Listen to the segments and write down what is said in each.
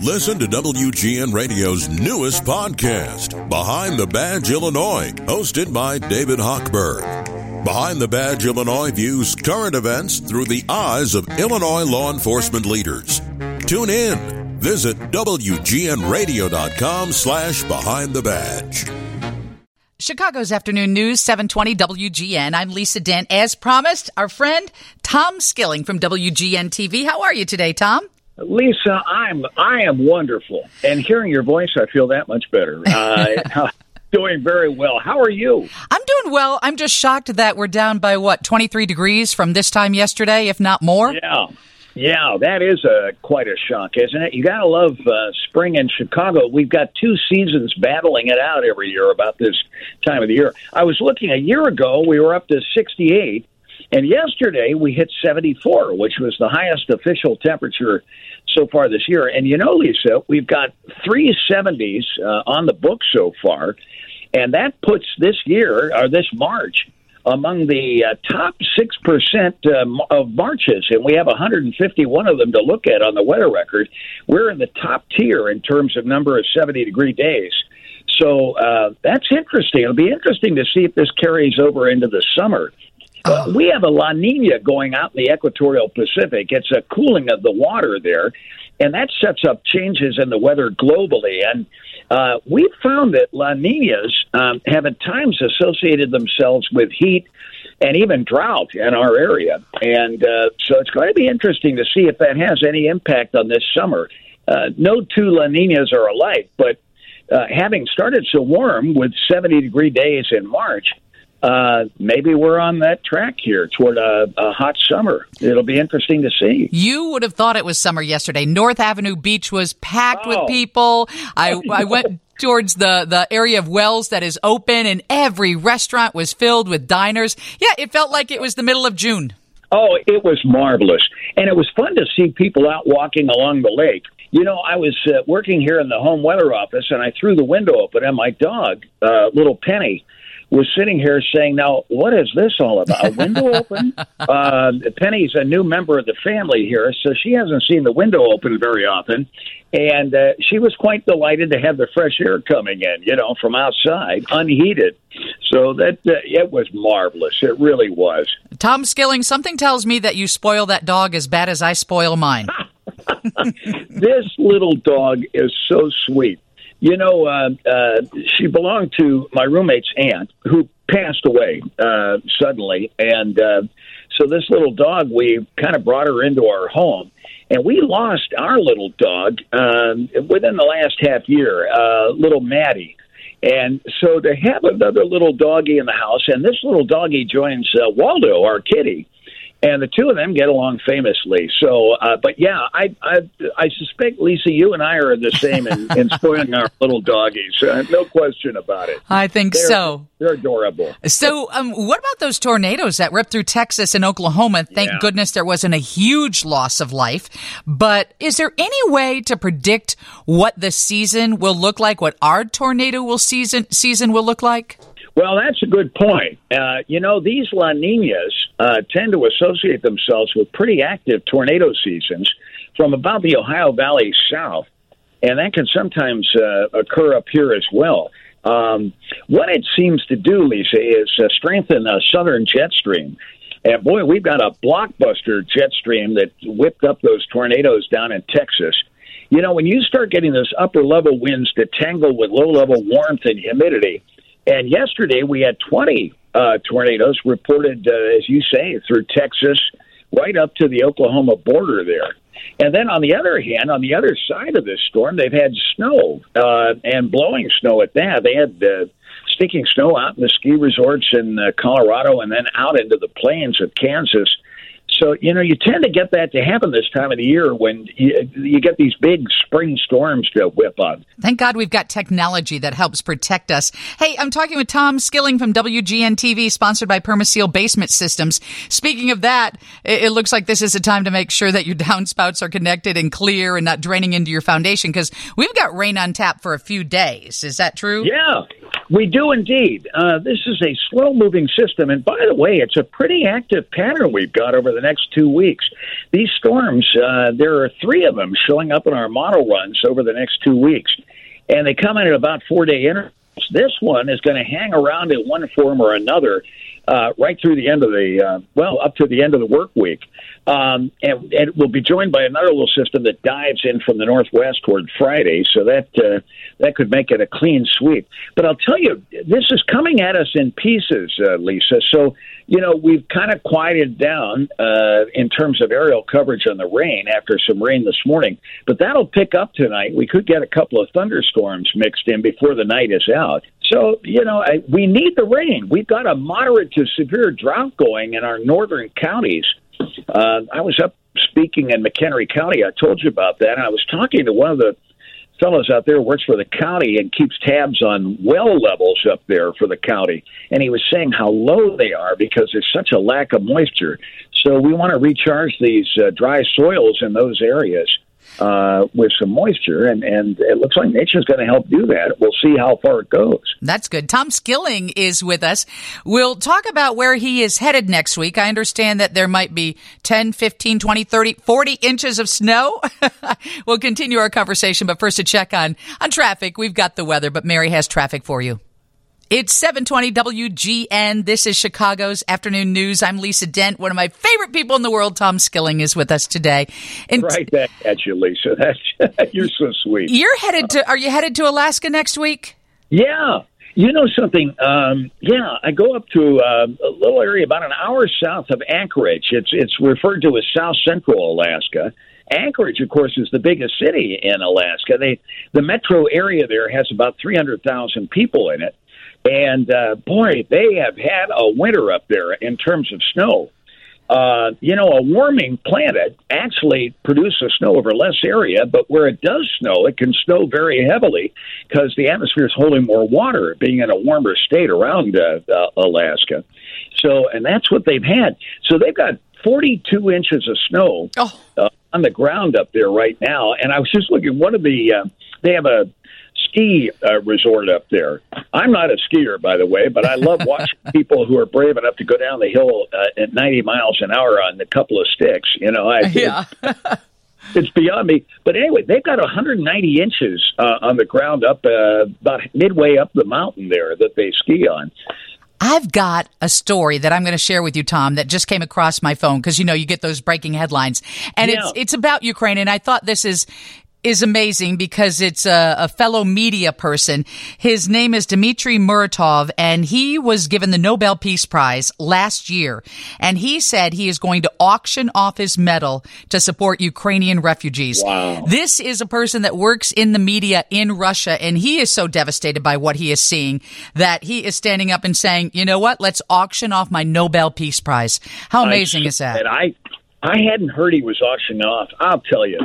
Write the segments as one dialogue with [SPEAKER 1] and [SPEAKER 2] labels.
[SPEAKER 1] Listen to WGN Radio's newest podcast, Behind the Badge Illinois, hosted by David Hochberg. Behind the Badge Illinois views current events through the eyes of Illinois law enforcement leaders. Tune in. Visit WGNRadio.com slash Behind the Badge.
[SPEAKER 2] Chicago's Afternoon News, 720 WGN. I'm Lisa Dent. As promised, our friend Tom Skilling from WGN TV. How are you today, Tom?
[SPEAKER 3] Lisa, I'm I am wonderful, and hearing your voice, I feel that much better. Uh, doing very well. How are you?
[SPEAKER 2] I'm doing well. I'm just shocked that we're down by what 23 degrees from this time yesterday, if not more.
[SPEAKER 3] Yeah. Yeah, that is a quite a shock, isn't it? You gotta love uh, spring in Chicago. We've got two seasons battling it out every year about this time of the year. I was looking a year ago; we were up to 68, and yesterday we hit 74, which was the highest official temperature so far this year. And you know, Lisa, we've got three 70s uh, on the book so far, and that puts this year or this March among the uh, top 6% uh, of Marches, and we have 151 of them to look at on the weather record. We're in the top tier in terms of number of 70 degree days. So uh, that's interesting. It'll be interesting to see if this carries over into the summer. Uh, we have a La Nina going out in the equatorial Pacific. It's a cooling of the water there, and that sets up changes in the weather globally. And uh, we found that La Ninas um, have at times associated themselves with heat and even drought in our area. And uh, so it's going to be interesting to see if that has any impact on this summer. Uh, no two La Ninas are alike, but uh, having started so warm with 70 degree days in March, uh, maybe we're on that track here toward a, a, hot summer. It'll be interesting to see.
[SPEAKER 2] You would have thought it was summer yesterday. North Avenue Beach was packed oh. with people. I, I went towards the, the area of Wells that is open, and every restaurant was filled with diners. Yeah, it felt like it was the middle of June.
[SPEAKER 3] Oh, it was marvelous. And it was fun to see people out walking along the lake. You know, I was uh, working here in the home weather office, and I threw the window open, and my dog, uh, little Penny, was sitting here saying, "Now, what is this all about? Window open?" uh, Penny's a new member of the family here, so she hasn't seen the window open very often, and uh, she was quite delighted to have the fresh air coming in, you know, from outside, unheated. So that uh, it was marvelous. It really was.
[SPEAKER 2] Tom Skilling, something tells me that you spoil that dog as bad as I spoil mine.
[SPEAKER 3] this little dog is so sweet. You know, uh, uh, she belonged to my roommate's aunt who passed away uh, suddenly. And uh, so this little dog, we kind of brought her into our home. And we lost our little dog um, within the last half year, uh, little Maddie. And so to have another little doggy in the house, and this little doggy joins uh, Waldo, our kitty, and the two of them get along famously. So, uh, but yeah, I, I I suspect Lisa, you and I are the same in, in spoiling our little doggies. Uh, no question about it.
[SPEAKER 2] I think
[SPEAKER 3] they're,
[SPEAKER 2] so.
[SPEAKER 3] They're adorable.
[SPEAKER 2] So, um, what about those tornadoes that ripped through Texas and Oklahoma? Thank yeah. goodness there wasn't a huge loss of life. But is there any way to predict what the season will look like? What our tornado will season season will look like?
[SPEAKER 3] Well, that's a good point. Uh, you know, these La Ninas uh, tend to associate themselves with pretty active tornado seasons from about the Ohio Valley south, and that can sometimes uh, occur up here as well. Um, what it seems to do, Lisa, is uh, strengthen the southern jet stream. And boy, we've got a blockbuster jet stream that whipped up those tornadoes down in Texas. You know, when you start getting those upper level winds that tangle with low level warmth and humidity, and yesterday we had 20 uh, tornadoes reported, uh, as you say, through Texas, right up to the Oklahoma border there. And then on the other hand, on the other side of this storm, they've had snow uh, and blowing snow at that. They had uh, sticking snow out in the ski resorts in uh, Colorado and then out into the plains of Kansas. So, you know, you tend to get that to happen this time of the year when you, you, get these big spring storms to whip up.
[SPEAKER 2] Thank God we've got technology that helps protect us. Hey, I'm talking with Tom Skilling from WGN TV, sponsored by Permaseal Basement Systems. Speaking of that, it, it looks like this is a time to make sure that your downspouts are connected and clear and not draining into your foundation because we've got rain on tap for a few days. Is that true?
[SPEAKER 3] Yeah. We do indeed. Uh, this is a slow moving system. And by the way, it's a pretty active pattern we've got over the next two weeks. These storms, uh, there are three of them showing up in our model runs over the next two weeks. And they come in at about four day intervals. This one is going to hang around in one form or another uh, right through the end of the, uh, well, up to the end of the work week. Um, and, and we'll be joined by another little system that dives in from the northwest toward Friday, so that uh, that could make it a clean sweep. But I'll tell you, this is coming at us in pieces, uh, Lisa. So you know we've kind of quieted down uh, in terms of areal coverage on the rain after some rain this morning, but that'll pick up tonight. We could get a couple of thunderstorms mixed in before the night is out. So, you know, I, we need the rain. We've got a moderate to severe drought going in our northern counties. Uh, I was up speaking in McHenry County. I told you about that. And I was talking to one of the fellows out there who works for the county and keeps tabs on well levels up there for the county. And he was saying how low they are because there's such a lack of moisture. So we want to recharge these uh, dry soils in those areas uh, with some moisture, and, and it looks like nature's going to help do that. We'll see how far it goes.
[SPEAKER 2] That's good. Tom Skilling is with us. We'll talk about where he is headed next week. I understand that there might be 10, 15, 20, 30, 40 inches of snow. we'll continue our conversation, but first to check on, on traffic. We've got the weather, but Mary has traffic for you. It's 720 WGN. This is Chicago's afternoon news. I'm Lisa Dent. One of my favorite people in the world, Tom Skilling, is with us today.
[SPEAKER 3] And right back at you, Lisa. That's, you're so sweet.
[SPEAKER 2] You're headed to, are you headed to Alaska next week?
[SPEAKER 3] Yeah. You know something? Um, yeah, I go up to uh, a little area about an hour south of Anchorage. It's it's referred to as South Central Alaska. Anchorage, of course, is the biggest city in Alaska. They the metro area there has about three hundred thousand people in it, and uh, boy, they have had a winter up there in terms of snow. Uh, you know, a warming planet actually produces snow over less area, but where it does snow, it can snow very heavily because the atmosphere is holding more water, being in a warmer state around uh, uh, Alaska. So, and that's what they've had. So they've got 42 inches of snow oh. uh, on the ground up there right now. And I was just looking, one of the, uh, they have a ski uh, resort up there. I'm not a skier, by the way, but I love watching people who are brave enough to go down the hill uh, at 90 miles an hour on a couple of sticks. You know, I,
[SPEAKER 2] yeah.
[SPEAKER 3] it's beyond me. But anyway, they've got 190 inches uh, on the ground up uh, about midway up the mountain there that they ski on.
[SPEAKER 2] I've got a story that I'm going to share with you, Tom, that just came across my phone because you know you get those breaking headlines, and yeah. it's it's about Ukraine. And I thought this is is amazing because it's a, a, fellow media person. His name is Dmitry Muratov, and he was given the Nobel Peace Prize last year. And he said he is going to auction off his medal to support Ukrainian refugees.
[SPEAKER 3] Wow.
[SPEAKER 2] This is a person that works in the media in Russia, and he is so devastated by what he is seeing that he is standing up and saying, "You know what? Let's auction off my Nobel Peace Prize." How amazing
[SPEAKER 3] I,
[SPEAKER 2] is that?
[SPEAKER 3] I I hadn't heard he was auctioning off. I'll tell you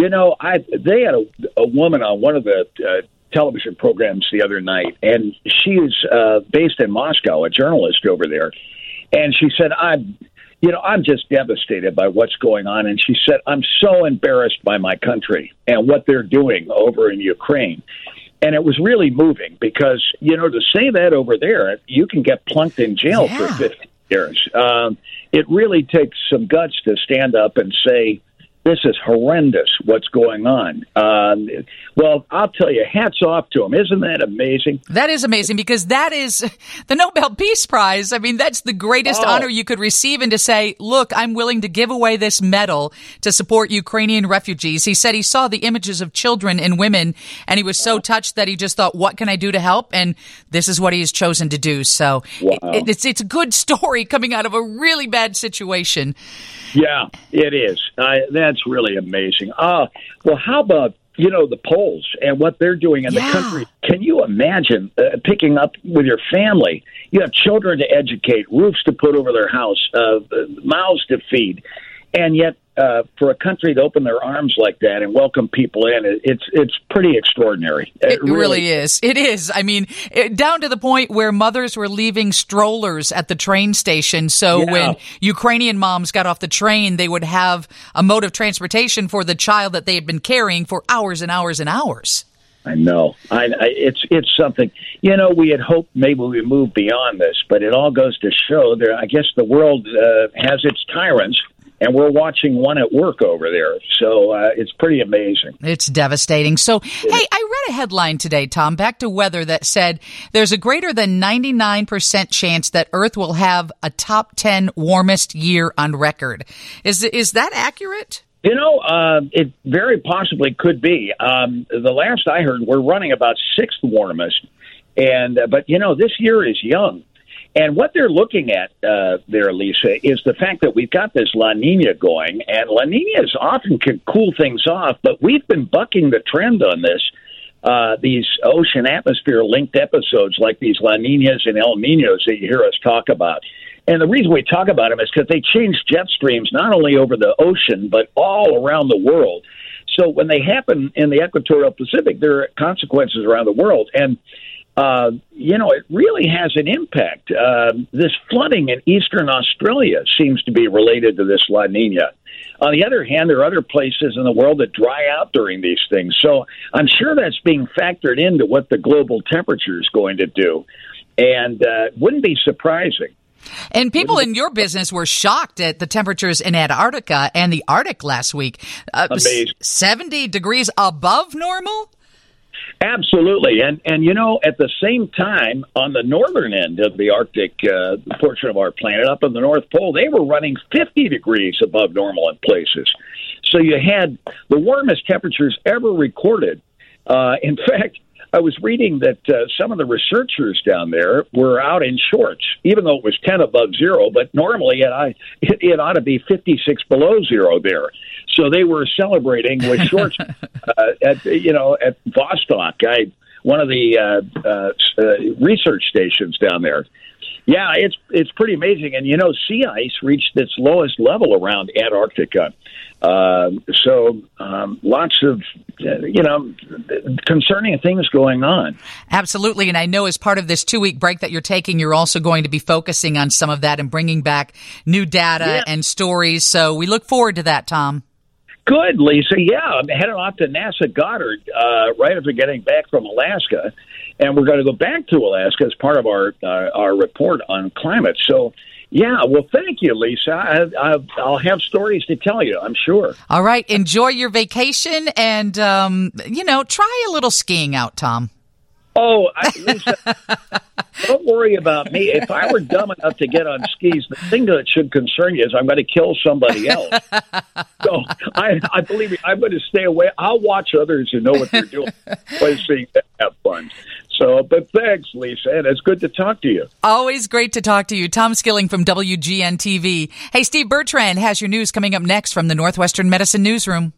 [SPEAKER 3] you know, I they had a, a woman on one of the uh, television programs the other night, and she is uh, based in Moscow, a journalist over there, and she said, "I'm." You know, I'm just devastated by what's going on. And she said, I'm so embarrassed by my country and what they're doing over in Ukraine. And it was really moving because, you know, to say that over there, you can get plunked in jail yeah. for 50 years. Um, it really takes some guts to stand up and say, this is horrendous what's going on. Um, well, I'll tell you, hats off to him. Isn't that amazing?
[SPEAKER 2] That is amazing because that is the Nobel Peace Prize. I mean, that's the greatest oh. honor you could receive. And to say, look, I'm willing to give away this medal to support Ukrainian refugees. He said he saw the images of children and women and he was so touched that he just thought, what can I do to help? And this is what he has chosen to do. So wow. it, it's, it's a good story coming out of a really bad situation.
[SPEAKER 3] Yeah, it is. I, that's really amazing. Uh, well, how about you know the Poles and what they're doing in yeah. the country? Can you imagine uh, picking up with your family? You have children to educate, roofs to put over their house, uh, mouths to feed, and yet uh, for a country to open their arms like that and welcome people in, it's it's pretty extraordinary.
[SPEAKER 2] It, it really, really, is. It is. I mean, it, down to the point where mothers were leaving strollers at the train station. So yeah. when Ukrainian moms got off the train, they would have a mode of transportation for the child that they had been carrying for hours and hours and hours.
[SPEAKER 3] I know. I, I, it's it's something. You know, we had hoped maybe we move beyond this, but it all goes to show there. I guess the world uh, has its tyrants, and we're watching one at work over there. So uh, it's pretty amazing.
[SPEAKER 2] It's devastating. So, hey, I read a headline today, Tom, back to weather that said there's a greater than 99% chance that Earth will have a top 10 warmest year on record. Is is that accurate?
[SPEAKER 3] You know, uh, it very possibly could be. Um, the last I heard, we're running about sixth warmest, and uh, but you know, this year is young, and what they're looking at uh, there, Lisa, is the fact that we've got this La Nina going, and La Ninas often can cool things off, but we've been bucking the trend on this. Uh, these ocean atmosphere linked episodes like these La Ninas and El Ninos that you hear us talk about. And the reason we talk about them is because they change jet streams not only over the ocean, but all around the world. So when they happen in the equatorial Pacific, there are consequences around the world. And, uh, you know, it really has an impact. Uh, this flooding in eastern Australia seems to be related to this La Nina. On the other hand, there are other places in the world that dry out during these things. So I'm sure that's being factored into what the global temperature is going to do. And uh, wouldn't be surprising
[SPEAKER 2] and people in your business were shocked at the temperatures in Antarctica and the Arctic last week.
[SPEAKER 3] Uh, Amazing.
[SPEAKER 2] 70 degrees above normal?
[SPEAKER 3] Absolutely, and and you know, at the same time, on the northern end of the Arctic uh, portion of our planet, up in the North Pole, they were running 50 degrees above normal in places. So you had the warmest temperatures ever recorded. Uh, in fact, I was reading that uh, some of the researchers down there were out in shorts, even though it was 10 above zero, but normally it, I, it, it ought to be 56 below zero there. So they were celebrating with shorts uh, at, you know, at Vostok, I, one of the uh, uh, uh, research stations down there. Yeah, it's it's pretty amazing, and you know, sea ice reached its lowest level around Antarctica. Uh, so um, lots of uh, you know concerning things going on.
[SPEAKER 2] Absolutely, and I know as part of this two week break that you're taking, you're also going to be focusing on some of that and bringing back new data yeah. and stories. So we look forward to that, Tom.
[SPEAKER 3] Good, Lisa. Yeah, I'm heading off to NASA Goddard uh, right after getting back from Alaska, and we're going to go back to Alaska as part of our uh, our report on climate. So yeah, well, thank you, Lisa. I, will have stories to tell you, I'm sure.
[SPEAKER 2] All right. Enjoy your vacation and, um, you know, try a little skiing out, Tom.
[SPEAKER 3] Oh, I, Lisa, don't worry about me. If I were dumb enough to get on skis, the thing that should concern you is I'm going to kill somebody else. so I, I believe me, I'm going to stay away. I'll watch others who know what they're doing. Let's see, have fun. So, but thanks, Lisa, and it's good to talk to you.
[SPEAKER 2] Always great to talk to you. Tom Skilling from WGN TV. Hey, Steve Bertrand has your news coming up next from the Northwestern Medicine Newsroom.